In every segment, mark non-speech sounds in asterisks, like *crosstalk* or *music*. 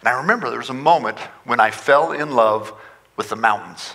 and I remember there was a moment when I fell in love with the mountains.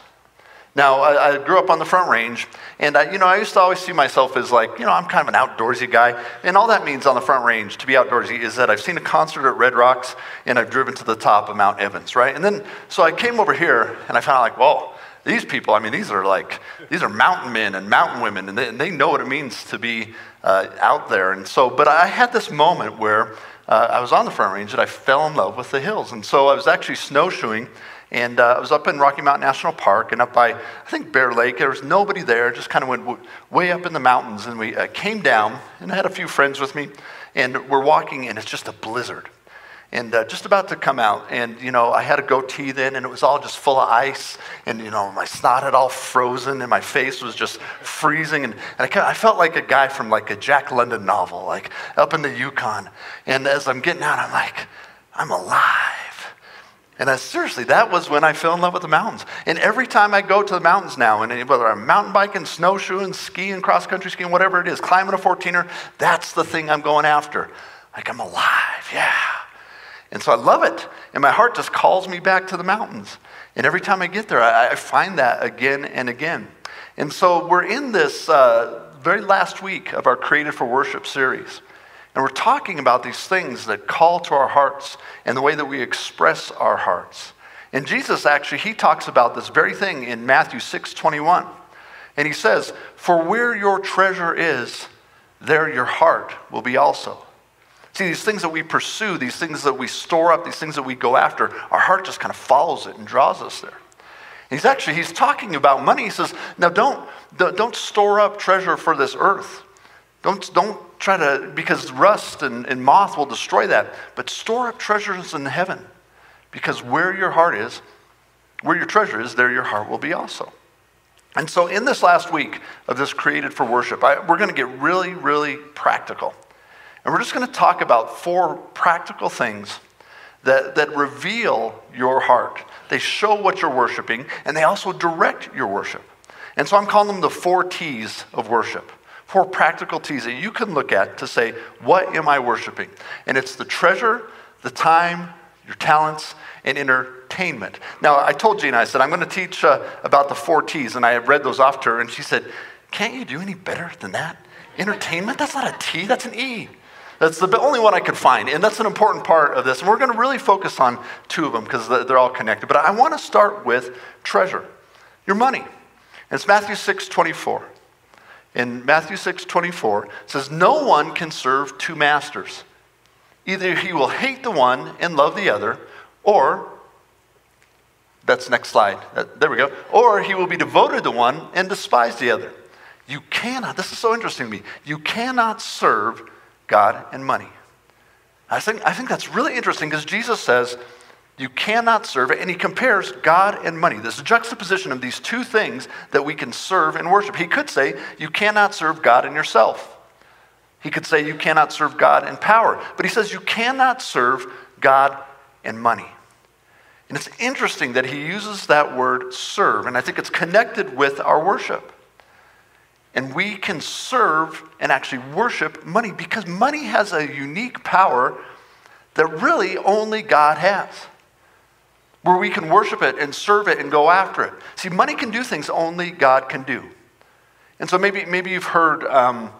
Now, I, I, grew up on the Front Range, and I, you know, I used to always see myself as like, you know, I'm kind of an outdoorsy guy, and all that means on the Front Range to be outdoorsy is that I've seen a concert at Red Rocks, and I've driven to the top of Mount Evans, right? And then, so I came over here, and I found out like, whoa, these people, I mean, these are like, these are mountain men and mountain women, and they, and they know what it means to be uh, out there. And so, but I had this moment where uh, I was on the Front Range and I fell in love with the hills. And so I was actually snowshoeing and uh, I was up in Rocky Mountain National Park and up by, I think, Bear Lake. There was nobody there, just kind of went w- way up in the mountains. And we uh, came down and I had a few friends with me and we're walking and it's just a blizzard and uh, just about to come out. And, you know, I had a goatee then, and it was all just full of ice. And, you know, my snot had all frozen, and my face was just freezing. And, and I, I, felt like a guy from like a Jack London novel, like up in the Yukon. And as I'm getting out, I'm like, I'm alive. And I, seriously, that was when I fell in love with the mountains. And every time I go to the mountains now, and whether I'm mountain biking, snowshoeing, skiing, cross country skiing, whatever it is, climbing a 14er, that's the thing I'm going after. Like, I'm alive, yeah. And so I love it. And my heart just calls me back to the mountains. And every time I get there, I, I find that again and again. And so we're in this uh, very last week of our Created for Worship series. And we're talking about these things that call to our hearts and the way that we express our hearts. And Jesus actually, he talks about this very thing in Matthew 6 21. And he says, For where your treasure is, there your heart will be also. See, these things that we pursue, these things that we store up, these things that we go after, our heart just kind of follows it and draws us there. He's actually, he's talking about money. He says, now don't, don't store up treasure for this earth. Don't, don't try to, because rust and, and moth will destroy that, but store up treasures in heaven. Because where your heart is, where your treasure is, there your heart will be also. And so, in this last week of this Created for Worship, I, we're going to get really, really practical. And we're just going to talk about four practical things that, that reveal your heart. They show what you're worshiping, and they also direct your worship. And so I'm calling them the four T's of worship. Four practical T's that you can look at to say, what am I worshiping? And it's the treasure, the time, your talents, and entertainment. Now, I told Gina, I said, I'm going to teach uh, about the four T's, and I read those off to her, and she said, Can't you do any better than that? Entertainment? That's not a T, that's an E. That's the only one I could find, and that's an important part of this. And we're going to really focus on two of them because they're all connected. But I want to start with treasure, your money. And it's Matthew 6 24. In Matthew 6 24, it says, No one can serve two masters. Either he will hate the one and love the other, or, that's next slide. There we go. Or he will be devoted to one and despise the other. You cannot, this is so interesting to me, you cannot serve God and money. I think, I think that's really interesting because Jesus says you cannot serve it, and he compares God and money. This juxtaposition of these two things that we can serve and worship. He could say you cannot serve God and yourself. He could say you cannot serve God and power. But he says you cannot serve God and money. And it's interesting that he uses that word serve, and I think it's connected with our worship. And we can serve and actually worship money because money has a unique power that really only God has. Where we can worship it and serve it and go after it. See, money can do things only God can do. And so maybe, maybe you've heard um,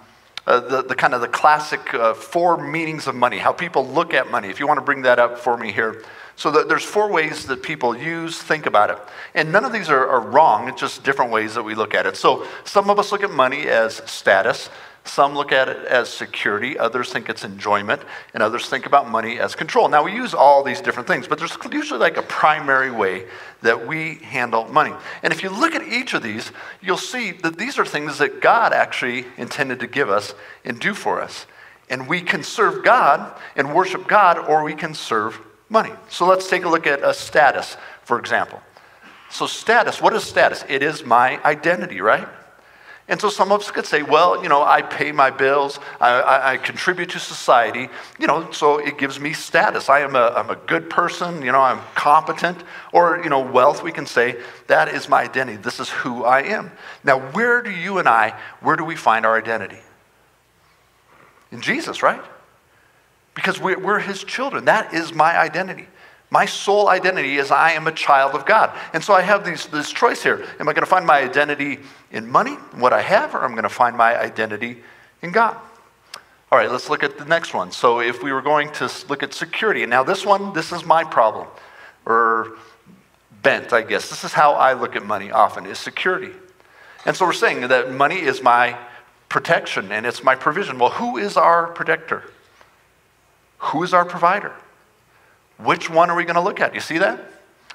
uh, the, the kind of the classic uh, four meanings of money, how people look at money. If you want to bring that up for me here. So there's four ways that people use, think about it. And none of these are, are wrong, it's just different ways that we look at it. So some of us look at money as status, some look at it as security, others think it's enjoyment, and others think about money as control. Now, we use all these different things, but there's usually like a primary way that we handle money. And if you look at each of these, you'll see that these are things that God actually intended to give us and do for us. And we can serve God and worship God, or we can serve money. So let's take a look at a status, for example. So, status, what is status? It is my identity, right? And so some of us could say, well, you know, I pay my bills, I, I, I, contribute to society, you know, so it gives me status. I am a, I'm a good person, you know, I'm competent. Or, you know, wealth, we can say, that is my identity. This is who I am. Now, where do you and I, where do we find our identity? In Jesus, right? Because we're, we're his children. That is my identity. My sole identity is I am a child of God. And so I have these, this choice here. Am I going to find my identity in money, what I have, or am I going to find my identity in God? All right, let's look at the next one. So if we were going to look at security, and now this one, this is my problem, or bent, I guess. This is how I look at money often, is security. And so we're saying that money is my protection and it's my provision. Well, who is our protector? Who is our provider? Which one are we going to look at? You see that?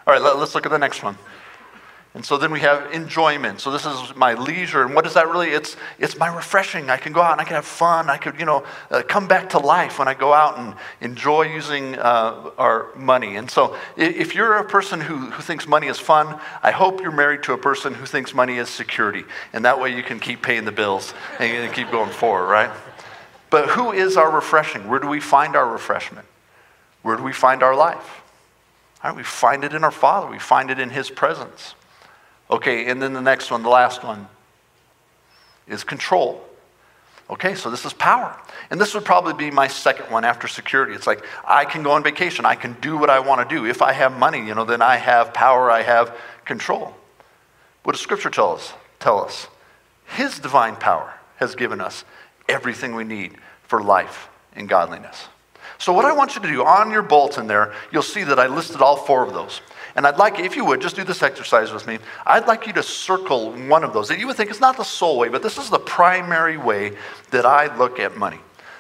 All right, let, us look at the next one. And so then we have enjoyment. So this is my leisure. And what is that really? It's, it's my refreshing. I can go out and I can have fun. I could, you know, uh, come back to life when I go out and enjoy using uh, our money. And so if you're a person who, who thinks money is fun, I hope you're married to a person who thinks money is security. And that way you can keep paying the bills and keep going forward, right? But who is our refreshing? Where do we find our refreshment? Where do we find our life? We find it in our Father, we find it in His presence. Okay, and then the next one, the last one, is control. Okay, so this is power. And this would probably be my second one after security. It's like I can go on vacation, I can do what I want to do. If I have money, you know, then I have power, I have control. What does Scripture tell us? Tell us? His divine power has given us everything we need for life and godliness. So, what I want you to do on your bulletin there, you'll see that I listed all four of those. And I'd like, if you would, just do this exercise with me. I'd like you to circle one of those that you would think is not the sole way, but this is the primary way that I look at money.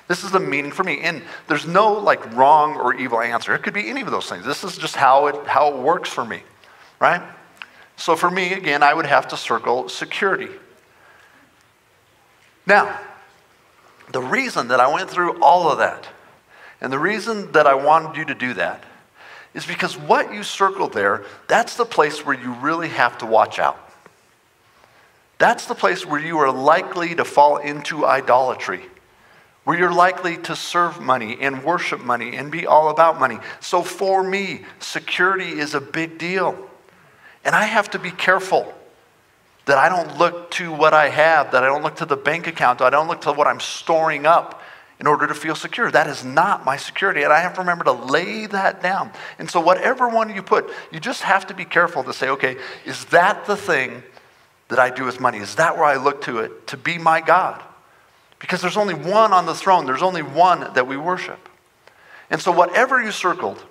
This is the meaning for me. And there's no like wrong or evil answer. It could be any of those things. This is just how it, how it works for me, right? So for me, again, I would have to circle security. Now, the reason that I went through all of that, and the reason that I wanted you to do that, is because what you circled there, that's the place where you really have to watch out. That's the place where you are likely to fall into idolatry, where you're likely to serve money and worship money and be all about money. So for me, security is a big deal. And I have to be careful that I don't look to what I have, that I don't look to the bank account, that I don't look to what I'm storing up in order to feel secure. That is not my security. And I have to remember to lay that down. And so, whatever one you put, you just have to be careful to say, okay, is that the thing that I do with money? Is that where I look to it to be my God? Because there's only one on the throne, there's only one that we worship. And so, whatever you circled,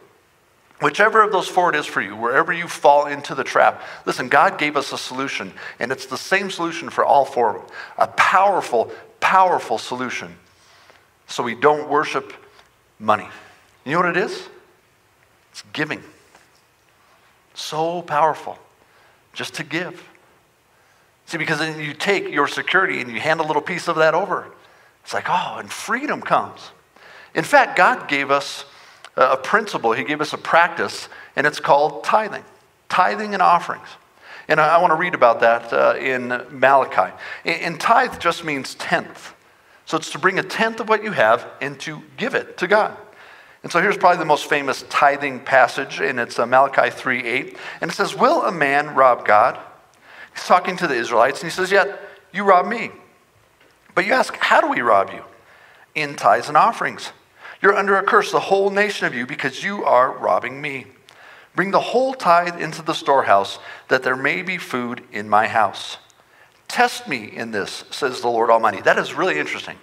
Whichever of those four it is for you, wherever you fall into the trap, listen, God gave us a solution, and it's the same solution for all four. A powerful, powerful solution so we don't worship money. You know what it is? It's giving. So powerful just to give. See, because then you take your security and you hand a little piece of that over. It's like, oh, and freedom comes. In fact, God gave us a principle, He gave us a practice, and it's called tithing tithing and offerings. And I, I want to read about that uh, in Malachi. And tithe just means tenth. So it's to bring a tenth of what you have and to give it to God. And so here's probably the most famous tithing passage, and it's uh, Malachi 3 8. And it says, Will a man rob God? He's talking to the Israelites, and he says, Yet you rob me. But you ask, How do we rob you? In tithes and offerings. You're under a curse, the whole nation of you, because you are robbing me. Bring the whole tithe into the storehouse, that there may be food in my house. Test me in this, says the Lord Almighty. That is really interesting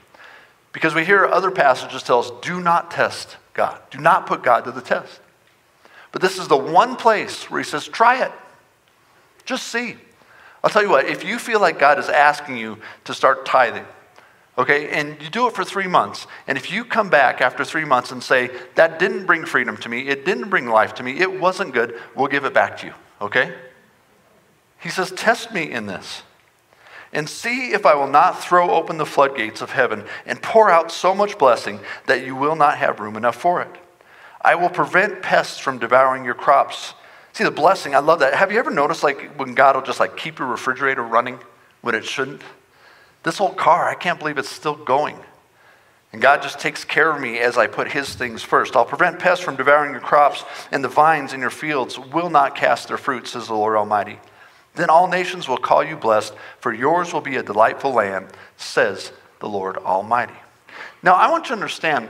because we hear other passages tell us do not test God, do not put God to the test. But this is the one place where He says, try it, just see. I'll tell you what, if you feel like God is asking you to start tithing, okay, and you do it for three months, and if you come back after three months and say, that didn't bring freedom to me, it didn't bring life to me, it wasn't good, we'll give it back to you, okay? He says, test me in this and see if I will not throw open the floodgates of heaven and pour out so much blessing that you will not have room enough for it. I will prevent pests from devouring your crops. See the blessing, I love that. Have you ever noticed like when God will just like keep your refrigerator running when it shouldn't? This old car, I can't believe it's still going. And God just takes care of me as I put his things first. I'll prevent pests from devouring your crops, and the vines in your fields will not cast their fruit, says the Lord Almighty. Then all nations will call you blessed, for yours will be a delightful land, says the Lord Almighty. Now, I want you to understand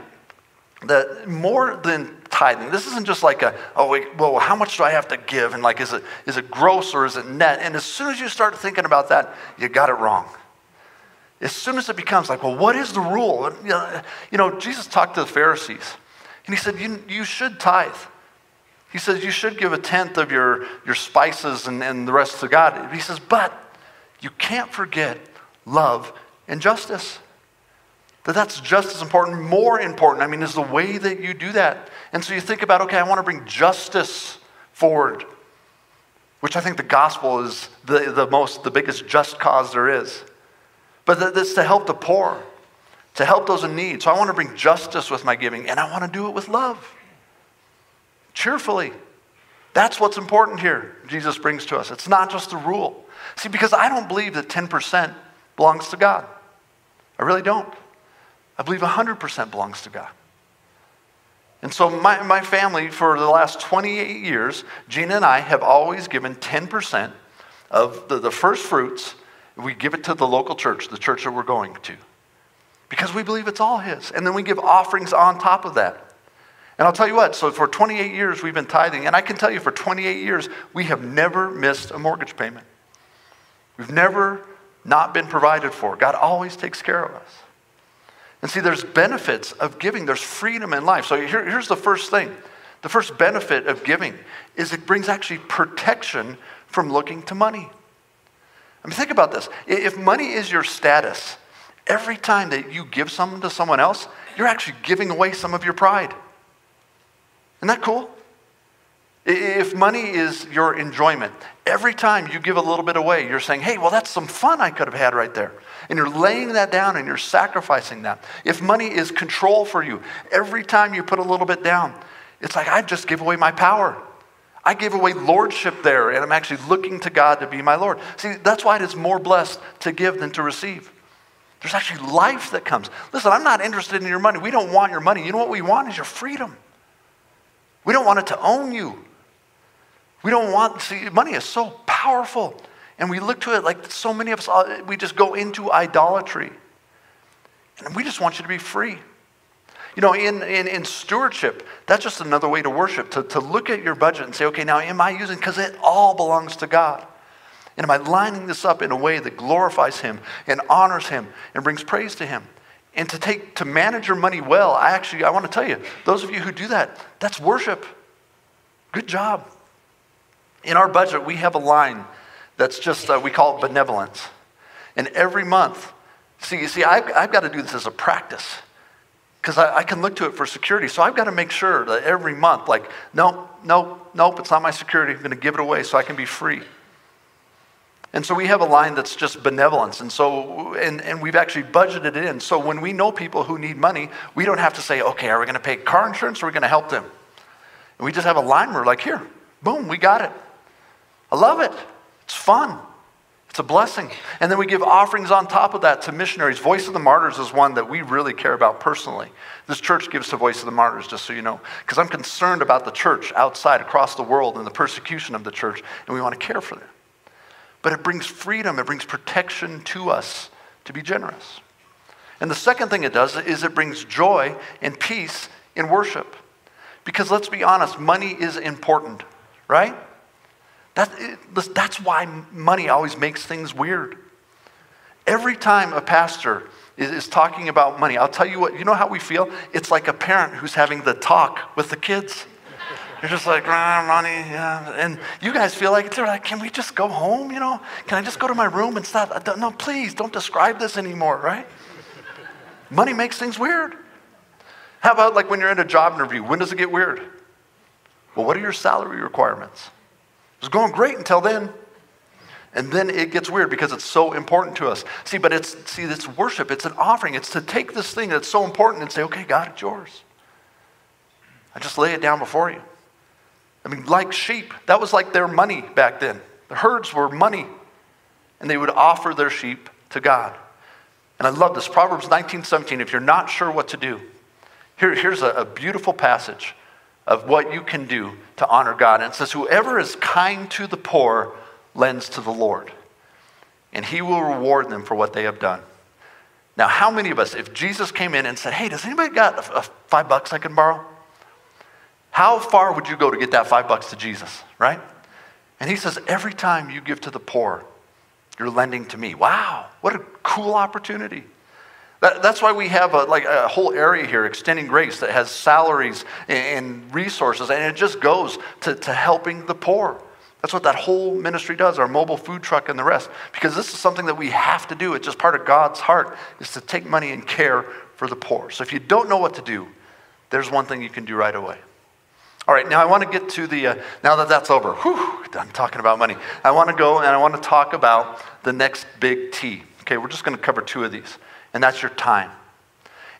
that more than tithing, this isn't just like a, oh, wait, well, how much do I have to give? And like, is it, is it gross or is it net? And as soon as you start thinking about that, you got it wrong. As soon as it becomes like, well, what is the rule? Uh, you know, Jesus talked to the Pharisees, and he said, you, you should tithe. He says, you should give a tenth of your, your spices and, and the rest to God. He says, but you can't forget love and justice. That that's just as important, more important, I mean, is the way that you do that. And so you think about, okay, I want to bring justice forward, which I think the gospel is the, the most, the biggest just cause there is. But that's to help the poor, to help those in need. So I want to bring justice with my giving, and I want to do it with love, cheerfully. That's what's important here, Jesus brings to us. It's not just a rule. See, because I don't believe that 10% belongs to God. I really don't. I believe 100% belongs to God. And so, my, my family, for the last 28 years, Gina and I have always given 10% of the, the first fruits. We give it to the local church, the church that we're going to, because we believe it's all His. And then we give offerings on top of that. And I'll tell you what, so for 28 years we've been tithing, and I can tell you for 28 years we have never missed a mortgage payment. We've never not been provided for. God always takes care of us. And see, there's benefits of giving, there's freedom in life. So here, here's the first thing the first benefit of giving is it brings actually protection from looking to money. I mean, think about this. If money is your status, every time that you give something to someone else, you're actually giving away some of your pride. Isn't that cool? If money is your enjoyment, every time you give a little bit away, you're saying, hey, well, that's some fun I could have had right there. And you're laying that down and you're sacrificing that. If money is control for you, every time you put a little bit down, it's like I just give away my power. I gave away lordship there, and I'm actually looking to God to be my Lord. See, that's why it is more blessed to give than to receive. There's actually life that comes. Listen, I'm not interested in your money. We don't want your money. You know what we want is your freedom. We don't want it to own you. We don't want, see, money is so powerful. And we look to it like so many of us, uh, we just go into idolatry. And we just want you to be free. You know, in, in, in stewardship, that's just another way to worship, to, to look at your budget and say, okay, now am I using, because it all belongs to God. And am I lining this up in a way that glorifies Him and honors Him and brings praise to Him? And to take, to manage your money well, I actually, I want to tell you, those of you who do that, that's worship. Good job. In our budget, we have a line that's just, uh, we call it benevolence. And every month, see, you see I've, I've got to do this as a practice because I, I, can look to it for security. So I've got to make sure that every month, like, no, no, nope, it's not my security. I'm going to give it away so I can be free. And so we have a line that's just benevolence. And so, and, and we've actually budgeted it in. So when we know people who need money, we don't have to say, okay, are we going to pay car insurance or are we going to help them? And we just have a line where we're like, here, boom, we got it. I love it. It's fun. It's a blessing. And then we give offerings on top of that to missionaries. Voice of the Martyrs is one that we really care about personally. This church gives to Voice of the Martyrs, just so you know, because I'm concerned about the church outside, across the world, and the persecution of the church, and we want to care for them. But it brings freedom, it brings protection to us to be generous. And the second thing it does is it brings joy and peace in worship. Because let's be honest, money is important, right? That, that's why money always makes things weird. Every time a pastor is, is talking about money, I'll tell you what, you know how we feel? It's like a parent who's having the talk with the kids. You're just like, ah, money, yeah. And you guys feel like, they're like, can we just go home, you know? Can I just go to my room and stop? No, please, don't describe this anymore, right? Money makes things weird. How about like when you're in a job interview? When does it get weird? Well, what are your salary requirements? Was going great until then. And then it gets weird because it's so important to us. See, but it's see, it's worship, it's an offering. It's to take this thing that's so important and say, okay, God, it's yours. I just lay it down before you. I mean, like sheep, that was like their money back then. The herds were money, and they would offer their sheep to God. And I love this. Proverbs 19 17. If you're not sure what to do, here, here's a, a beautiful passage of what you can do to honor God. And it says, Whoever is kind to the poor lends to the Lord, and he will reward them for what they have done. Now, how many of us, if Jesus came in and said, Hey, does anybody got a, a five bucks I can borrow? How far would you go to get that five bucks to Jesus, right? And he says, Every time you give to the poor, you're lending to me. Wow, what a cool opportunity. That, that's why we have a, like a whole area here, Extending Grace, that has salaries and, resources, and it just goes to, to helping the poor. That's what that whole ministry does, our mobile food truck and the rest. Because this is something that we have to do. It's just part of God's heart, is to take money and care for the poor. So if you don't know what to do, there's one thing you can do right away. All right, now I want to get to the, uh, now that that's over, whew, done talking about money. I want to go and I want to talk about the next big T. Okay, we're just going to cover two of these, and that's your time.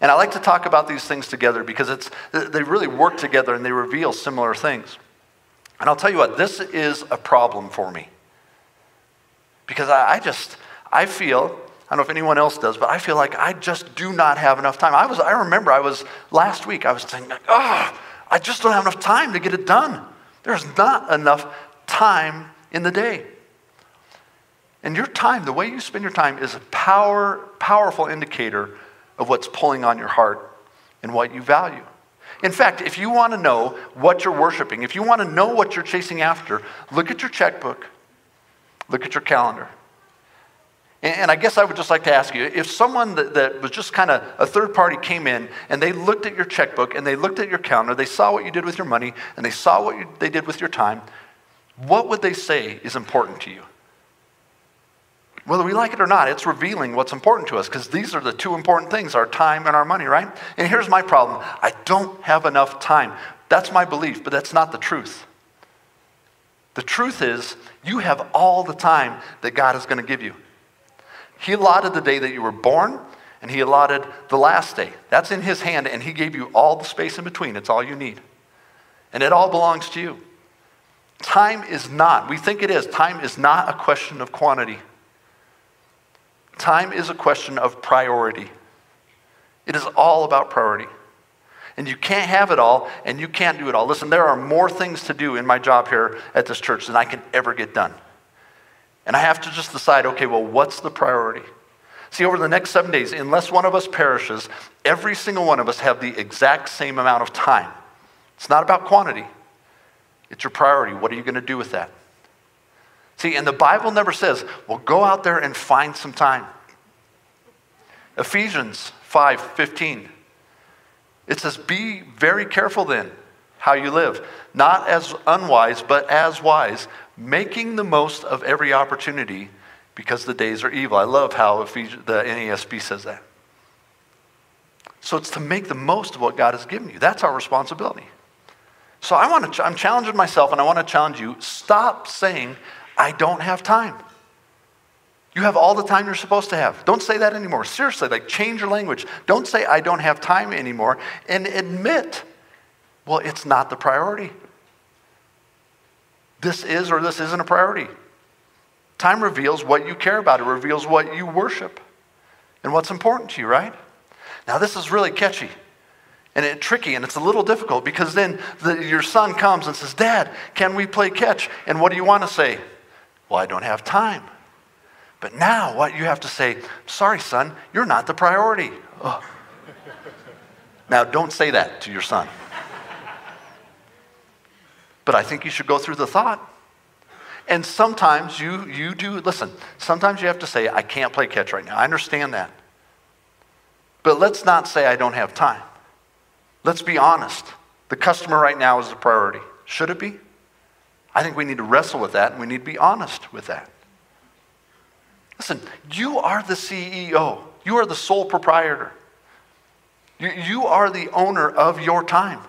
And I like to talk about these things together because it's, they really work together and they reveal similar things. And I'll tell you what, this is a problem for me. Because I, I just, I feel, I don't know if anyone else does, but I feel like I just do not have enough time. I was, I remember I was, last week, I was thinking, oh, ah, I just don't have enough time to get it done. There's not enough time in the day. And your time, the way you spend your time, is a power, powerful indicator of what's pulling on your heart and what you value. In fact, if you want to know what you're worshiping, if you want to know what you're chasing after, look at your checkbook, look at your calendar. And I guess I would just like to ask you if someone that, that was just kind of a third party came in and they looked at your checkbook and they looked at your calendar, they saw what you did with your money and they saw what you, they did with your time, what would they say is important to you? Whether we like it or not, it's revealing what's important to us because these are the two important things our time and our money, right? And here's my problem I don't have enough time. That's my belief, but that's not the truth. The truth is, you have all the time that God is going to give you. He allotted the day that you were born, and He allotted the last day. That's in His hand, and He gave you all the space in between. It's all you need. And it all belongs to you. Time is not, we think it is, time is not a question of quantity. Time is a question of priority. It is all about priority. And you can't have it all, and you can't do it all. Listen, there are more things to do in my job here at this church than I can ever get done. And I have to just decide okay, well, what's the priority? See, over the next seven days, unless one of us perishes, every single one of us have the exact same amount of time. It's not about quantity, it's your priority. What are you going to do with that? See, and the Bible never says, well, go out there and find some time. Ephesians 5 15. It says, Be very careful then how you live, not as unwise, but as wise, making the most of every opportunity because the days are evil. I love how the NASB says that. So it's to make the most of what God has given you. That's our responsibility. So I want to, I'm challenging myself and I want to challenge you. Stop saying, I don't have time. You have all the time you're supposed to have. Don't say that anymore. Seriously, like change your language. Don't say, I don't have time anymore. And admit, well, it's not the priority this is or this isn't a priority. Time reveals what you care about, it reveals what you worship and what's important to you, right? Now, this is really catchy and it, tricky and it's a little difficult because then the, your son comes and says, Dad, can we play catch? And what do you want to say? Well, I don't have time. But now, what you have to say, sorry, son, you're not the priority. Now, don't say that to your son. But I think you should go through the thought. And sometimes you, you do, listen, sometimes you have to say, I can't play catch right now. I understand that. But let's not say I don't have time. Let's be honest. The customer right now is the priority. Should it be? I think we need to wrestle with that and we need to be honest with that. Listen, you are the CEO, you are the sole proprietor, you, you are the owner of your time.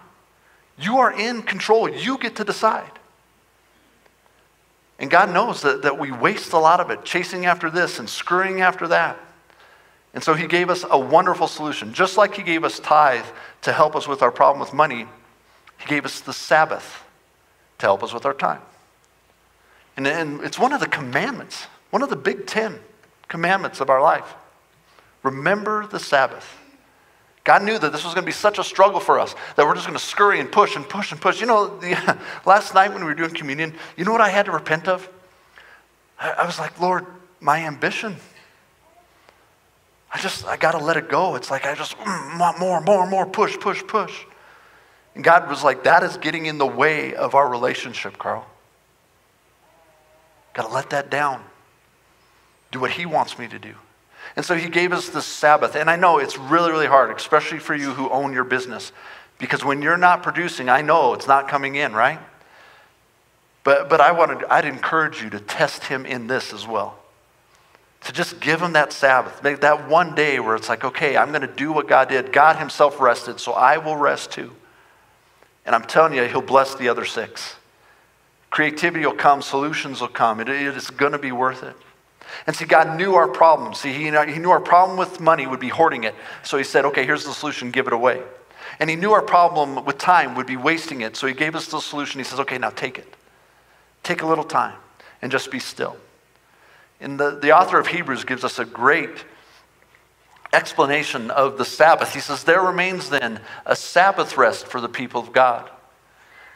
You are in control. You get to decide. And God knows that, that we waste a lot of it chasing after this and scurrying after that. And so He gave us a wonderful solution. Just like He gave us tithe to help us with our problem with money, He gave us the Sabbath to help us with our time. And, and it's one of the commandments, one of the big ten commandments of our life. Remember the Sabbath. God knew that this was going to be such a struggle for us that we're just going to scurry and push and push and push. You know, the, *laughs* last night when we were doing communion, you know what I had to repent of? I, I was like, Lord, my ambition. I just, I got to let it go. It's like I just mm, want more, more, more, push, push, push. And God was like, that is getting in the way of our relationship, Carl. Got to let that down. Do what He wants me to do. And so He gave us the Sabbath. And I know it's really, really hard, especially for you who own your business. Because when you're not producing, I know it's not coming in, right? But, but I wanted, I'd encourage you to test Him in this as well. To just give Him that Sabbath, make that one day where it's like, okay, I'm going to do what God did. God Himself rested, so I will rest too. And I'm telling you, He'll bless the other six. Creativity will come, solutions will come. It, it is going to be worth it. And see, God knew our problem. See, he, he knew our problem with money would be hoarding it. So He said, okay, here's the solution, give it away. And He knew our problem with time would be wasting it. So He gave us the solution. He says, okay, now take it. Take a little time and just be still. And the, the author of Hebrews gives us a great explanation of the Sabbath. He says, There remains then a Sabbath rest for the people of God.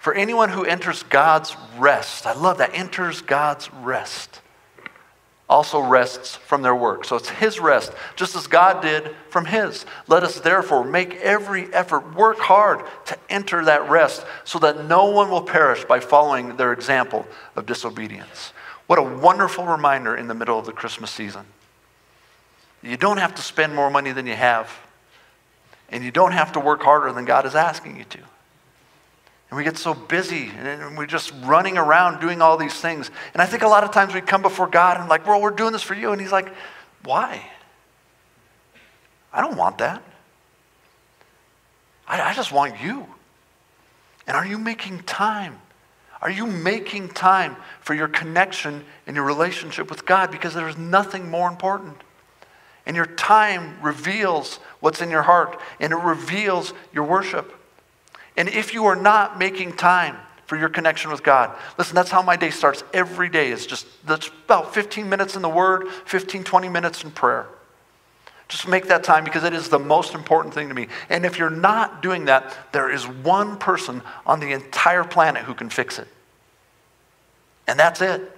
For anyone who enters God's rest, I love that, enters God's rest, also rests from their work. So it's his rest, just as God did from his. Let us therefore make every effort, work hard to enter that rest, so that no one will perish by following their example of disobedience. What a wonderful reminder in the middle of the Christmas season. You don't have to spend more money than you have. And you don't have to work harder than God is asking you to. And we get so busy and we're just running around doing all these things. And I think a lot of times we come before God and like, well, we're doing this for you. And He's like, why? I don't want that. I, I just want you. And are you making time? Are you making time for your connection and your relationship with God? Because there's nothing more important. And your time reveals what's in your heart, and it reveals your worship. And if you are not making time for your connection with God, listen, that's how my day starts every day. It's just that's about 15 minutes in the Word, 15, 20 minutes in prayer. Just make that time because it is the most important thing to me. And if you're not doing that, there is one person on the entire planet who can fix it. And that's it.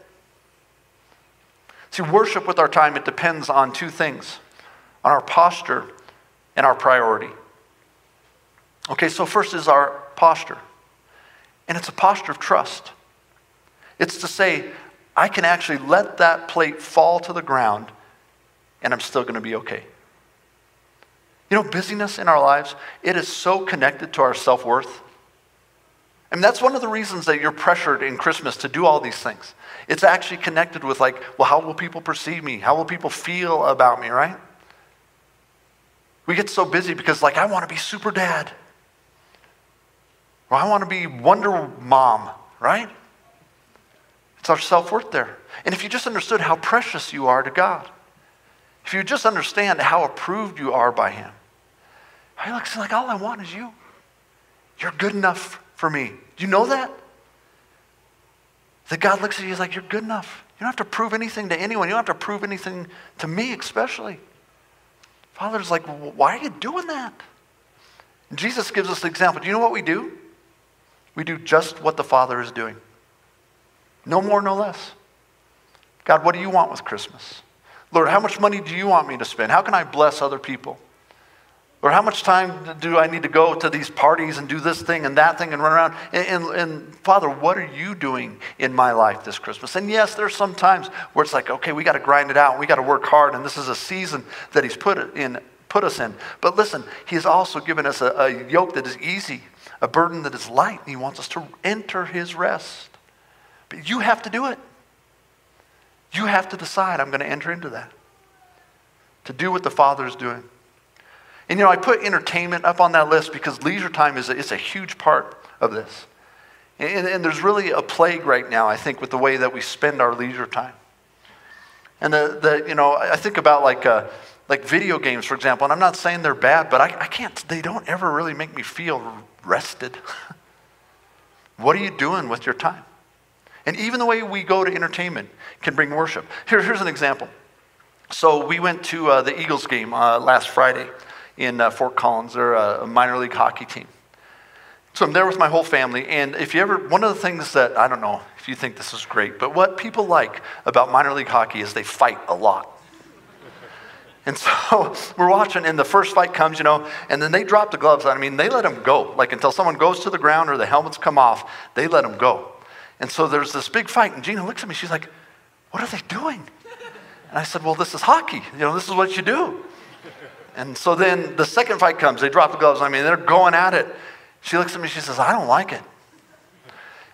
See, worship with our time, it depends on two things on our posture and our priority. Okay, so first is our posture, and it's a posture of trust. It's to say, I can actually let that plate fall to the ground and I'm still going to be okay. You know, busyness in our lives, it is so connected to our self worth. Mean, that's one of the reasons that you're pressured in Christmas to do all these things. It's actually connected with, like, well, how will people perceive me? How will people feel about me, right? We get so busy because, like, I want to be super dad. Or I want to be Wonder Mom, right? It's our self worth there. And if you just understood how precious you are to God, if you just understand how approved you are by Him, I look like all I want is you. You're good enough for me. Do you know that? That God looks at you, He's like, You're good enough. You don't have to prove anything to anyone. You don't have to prove anything to me, especially. Father's like, Why are you doing that? And Jesus gives us the example. Do you know what we do? We do just what the Father is doing. No more, no less. God, what do you want with Christmas? Lord, how much money do you want me to spend? How can I bless other people? Or how much time do I need to go to these parties and do this thing and that thing and run around? And, and, and, Father, what are you doing in my life this Christmas? And yes, there's some times where it's like, okay, we got to grind it out. We got to work hard. And this is a season that He's put, in, put us in. But listen, He's also given us a, a yoke that is easy, a burden that is light. And He wants us to enter His rest. But you have to do it. You have to decide, I'm going to enter into that. To do what the Father is doing. And you know, I put entertainment up on that list because leisure time is a, it's a huge part of this. And, and there's really a plague right now, I think, with the way that we spend our leisure time. And the, the you know, I think about like, uh, like video games, for example, and I'm not saying they're bad, but I, I can't, they don't ever really make me feel rested. *laughs* What are you doing with your time? And even the way we go to entertainment can bring worship. Here, here's an example. So we went to uh, the Eagles game uh, last Friday in uh, Fort Collins. They're a minor league hockey team. So I'm there with my whole family. And if you ever, one of the things that, I don't know if you think this is great, but what people like about minor league hockey is they fight a lot. And *laughs* so we're watching, and the first fight comes, you know, and then they drop the gloves on. I mean, they let them go. Like until someone goes to the ground or the helmets come off, they let them go. And so there's this big fight, and Gina looks at me. She's like, What are they doing? And I said, Well, this is hockey. You know, this is what you do. And so then the second fight comes. They drop the gloves. I mean, they're going at it. She looks at me. She says, I don't like it.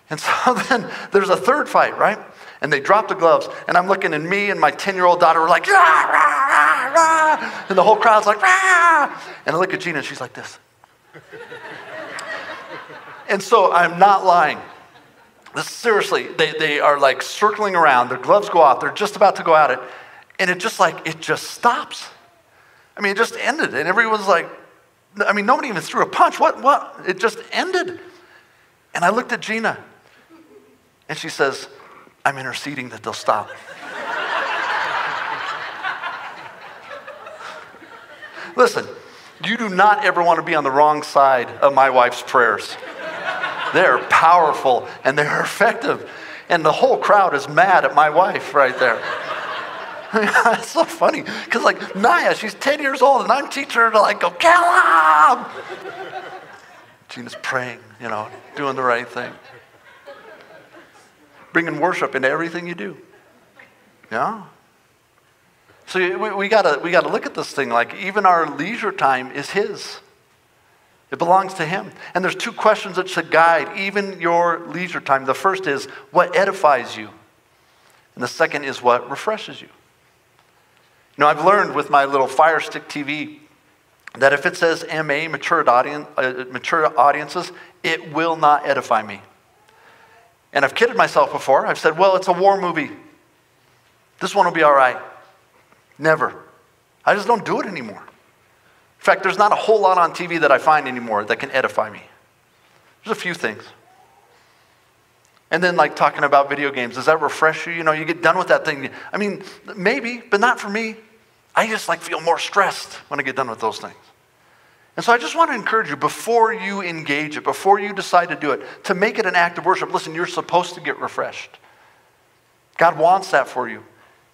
And *laughs* so then there's a third fight, right? And they drop the gloves. And I'm looking, and me and my 10 year old daughter were like, rah, rah, rah. And the whole crowd's like, rah. And I look at Gina, and she's like this. *laughs* and so I'm not lying. This, seriously, they, they are like circling around. Their gloves go off. They're just about to go at it. And it just like, it just stops. I mean, it just ended. And everyone's like, I mean, nobody even threw a punch. What? What? It just ended. And I looked at Gina, and she says, I'm interceding that they'll stop. *laughs* Listen, you do not ever want to be on the wrong side of my wife's prayers. They're powerful and they're *laughs* effective. And the whole crowd is mad at my wife right there. *laughs* it's so funny because, like, Naya, she's 10 years old, and I'm teaching her to, like, go, Caleb! Gina's praying, you know, doing the right thing. Bringing worship into everything you do. Yeah? So we, we, gotta, we gotta look at this thing like even our leisure time is His. It belongs to Him. And there's two questions that should guide even your leisure time. The first is what edifies you, and the second is what refreshes you. You know, I've learned with my little Fire Stick TV that if it says MA, mature, uh, mature audiences, it will not edify me. And I've kidded myself before. I've said, well, it's a war movie. This one will be all right. Never. I just don't do it anymore. In fact, there's not a whole lot on TV that I find anymore that can edify me. There's a few things. And then, like talking about video games, does that refresh you? You know, you get done with that thing. I mean, maybe, but not for me. I just like feel more stressed when I get done with those things. And so I just want to encourage you before you engage it, before you decide to do it, to make it an act of worship. Listen, you're supposed to get refreshed. God wants that for you.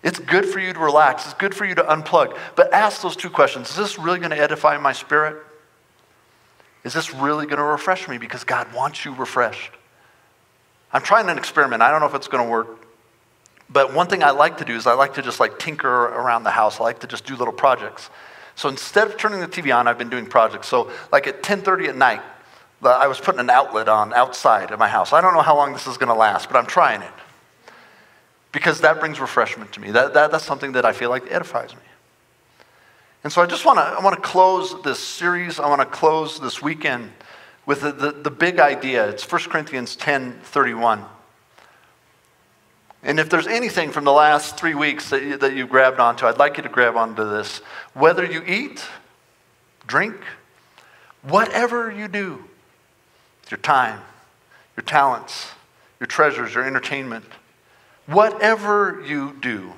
It's good for you to relax, it's good for you to unplug. But ask those two questions Is this really going to edify my spirit? Is this really going to refresh me? Because God wants you refreshed. I'm trying an experiment. I don't know if it's going to work. But one thing I like to do is I like to just like tinker around the house. I like to just do little projects. So instead of turning the TV on, I've been doing projects. So like at 10:30 at night, I was putting an outlet on outside of my house. I don't know how long this is going to last, but I'm trying it. Because that brings refreshment to me. That, that, that's something that I feel like edifies me. And so I just want to I want to close this series. I want to close this weekend with the, the, the big idea. It's 1 Corinthians 10 31. And if there's anything from the last three weeks that you, that you grabbed onto, I'd like you to grab onto this. Whether you eat, drink, whatever you do, your time, your talents, your treasures, your entertainment, whatever you do,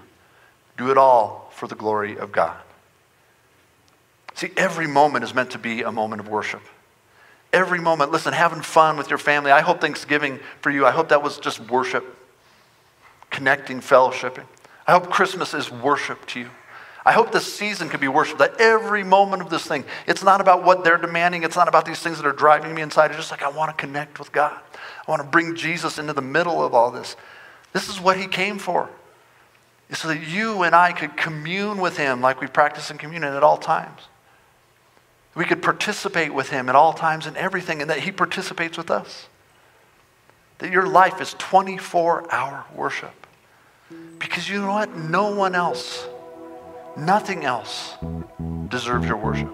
do it all for the glory of God. See, every moment is meant to be a moment of worship. Every moment, listen, having fun with your family. I hope Thanksgiving for you, I hope that was just worship connecting, fellowshipping. I hope Christmas is worship to you. I hope this season can be worship, that every moment of this thing, it's not about what they're demanding. It's not about these things that are driving me inside. It's just like I want to connect with God. I want to bring Jesus into the middle of all this. This is what he came for. So that you and I could commune with him like we practice in communion at all times. We could participate with him at all times in everything, and that he participates with us. That your life is 24 hour worship. Because you know what? No one else, nothing else deserves your worship.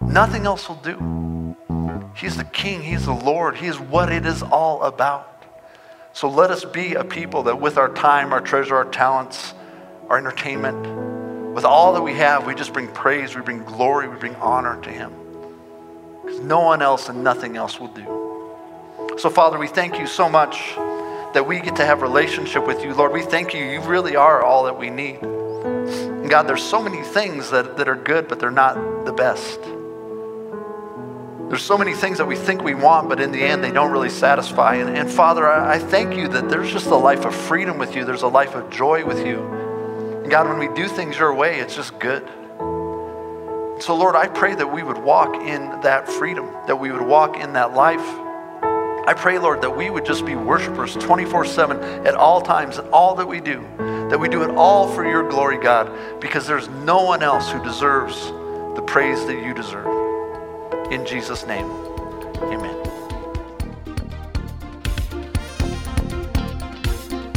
Nothing else will do. He's the King, He's the Lord, He is what it is all about. So let us be a people that with our time, our treasure, our talents, our entertainment, with all that we have, we just bring praise, we bring glory, we bring honor to Him. Because no one else and nothing else will do. So, Father, we thank you so much that we get to have relationship with you. Lord, we thank you. You really are all that we need. And God, there's so many things that, that are good, but they're not the best. There's so many things that we think we want, but in the end, they don't really satisfy. And, and Father, I, I thank you that there's just a life of freedom with you, there's a life of joy with you. And God, when we do things your way, it's just good. So, Lord, I pray that we would walk in that freedom, that we would walk in that life. I pray, Lord, that we would just be worshipers 24 7 at all times and all that we do, that we do it all for your glory, God, because there's no one else who deserves the praise that you deserve. In Jesus' name, amen.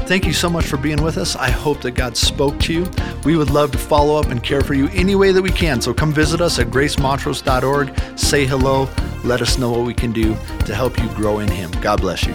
Thank you so much for being with us. I hope that God spoke to you. We would love to follow up and care for you any way that we can. So come visit us at gracemontrose.org. Say hello. Let us know what we can do to help you grow in Him. God bless you.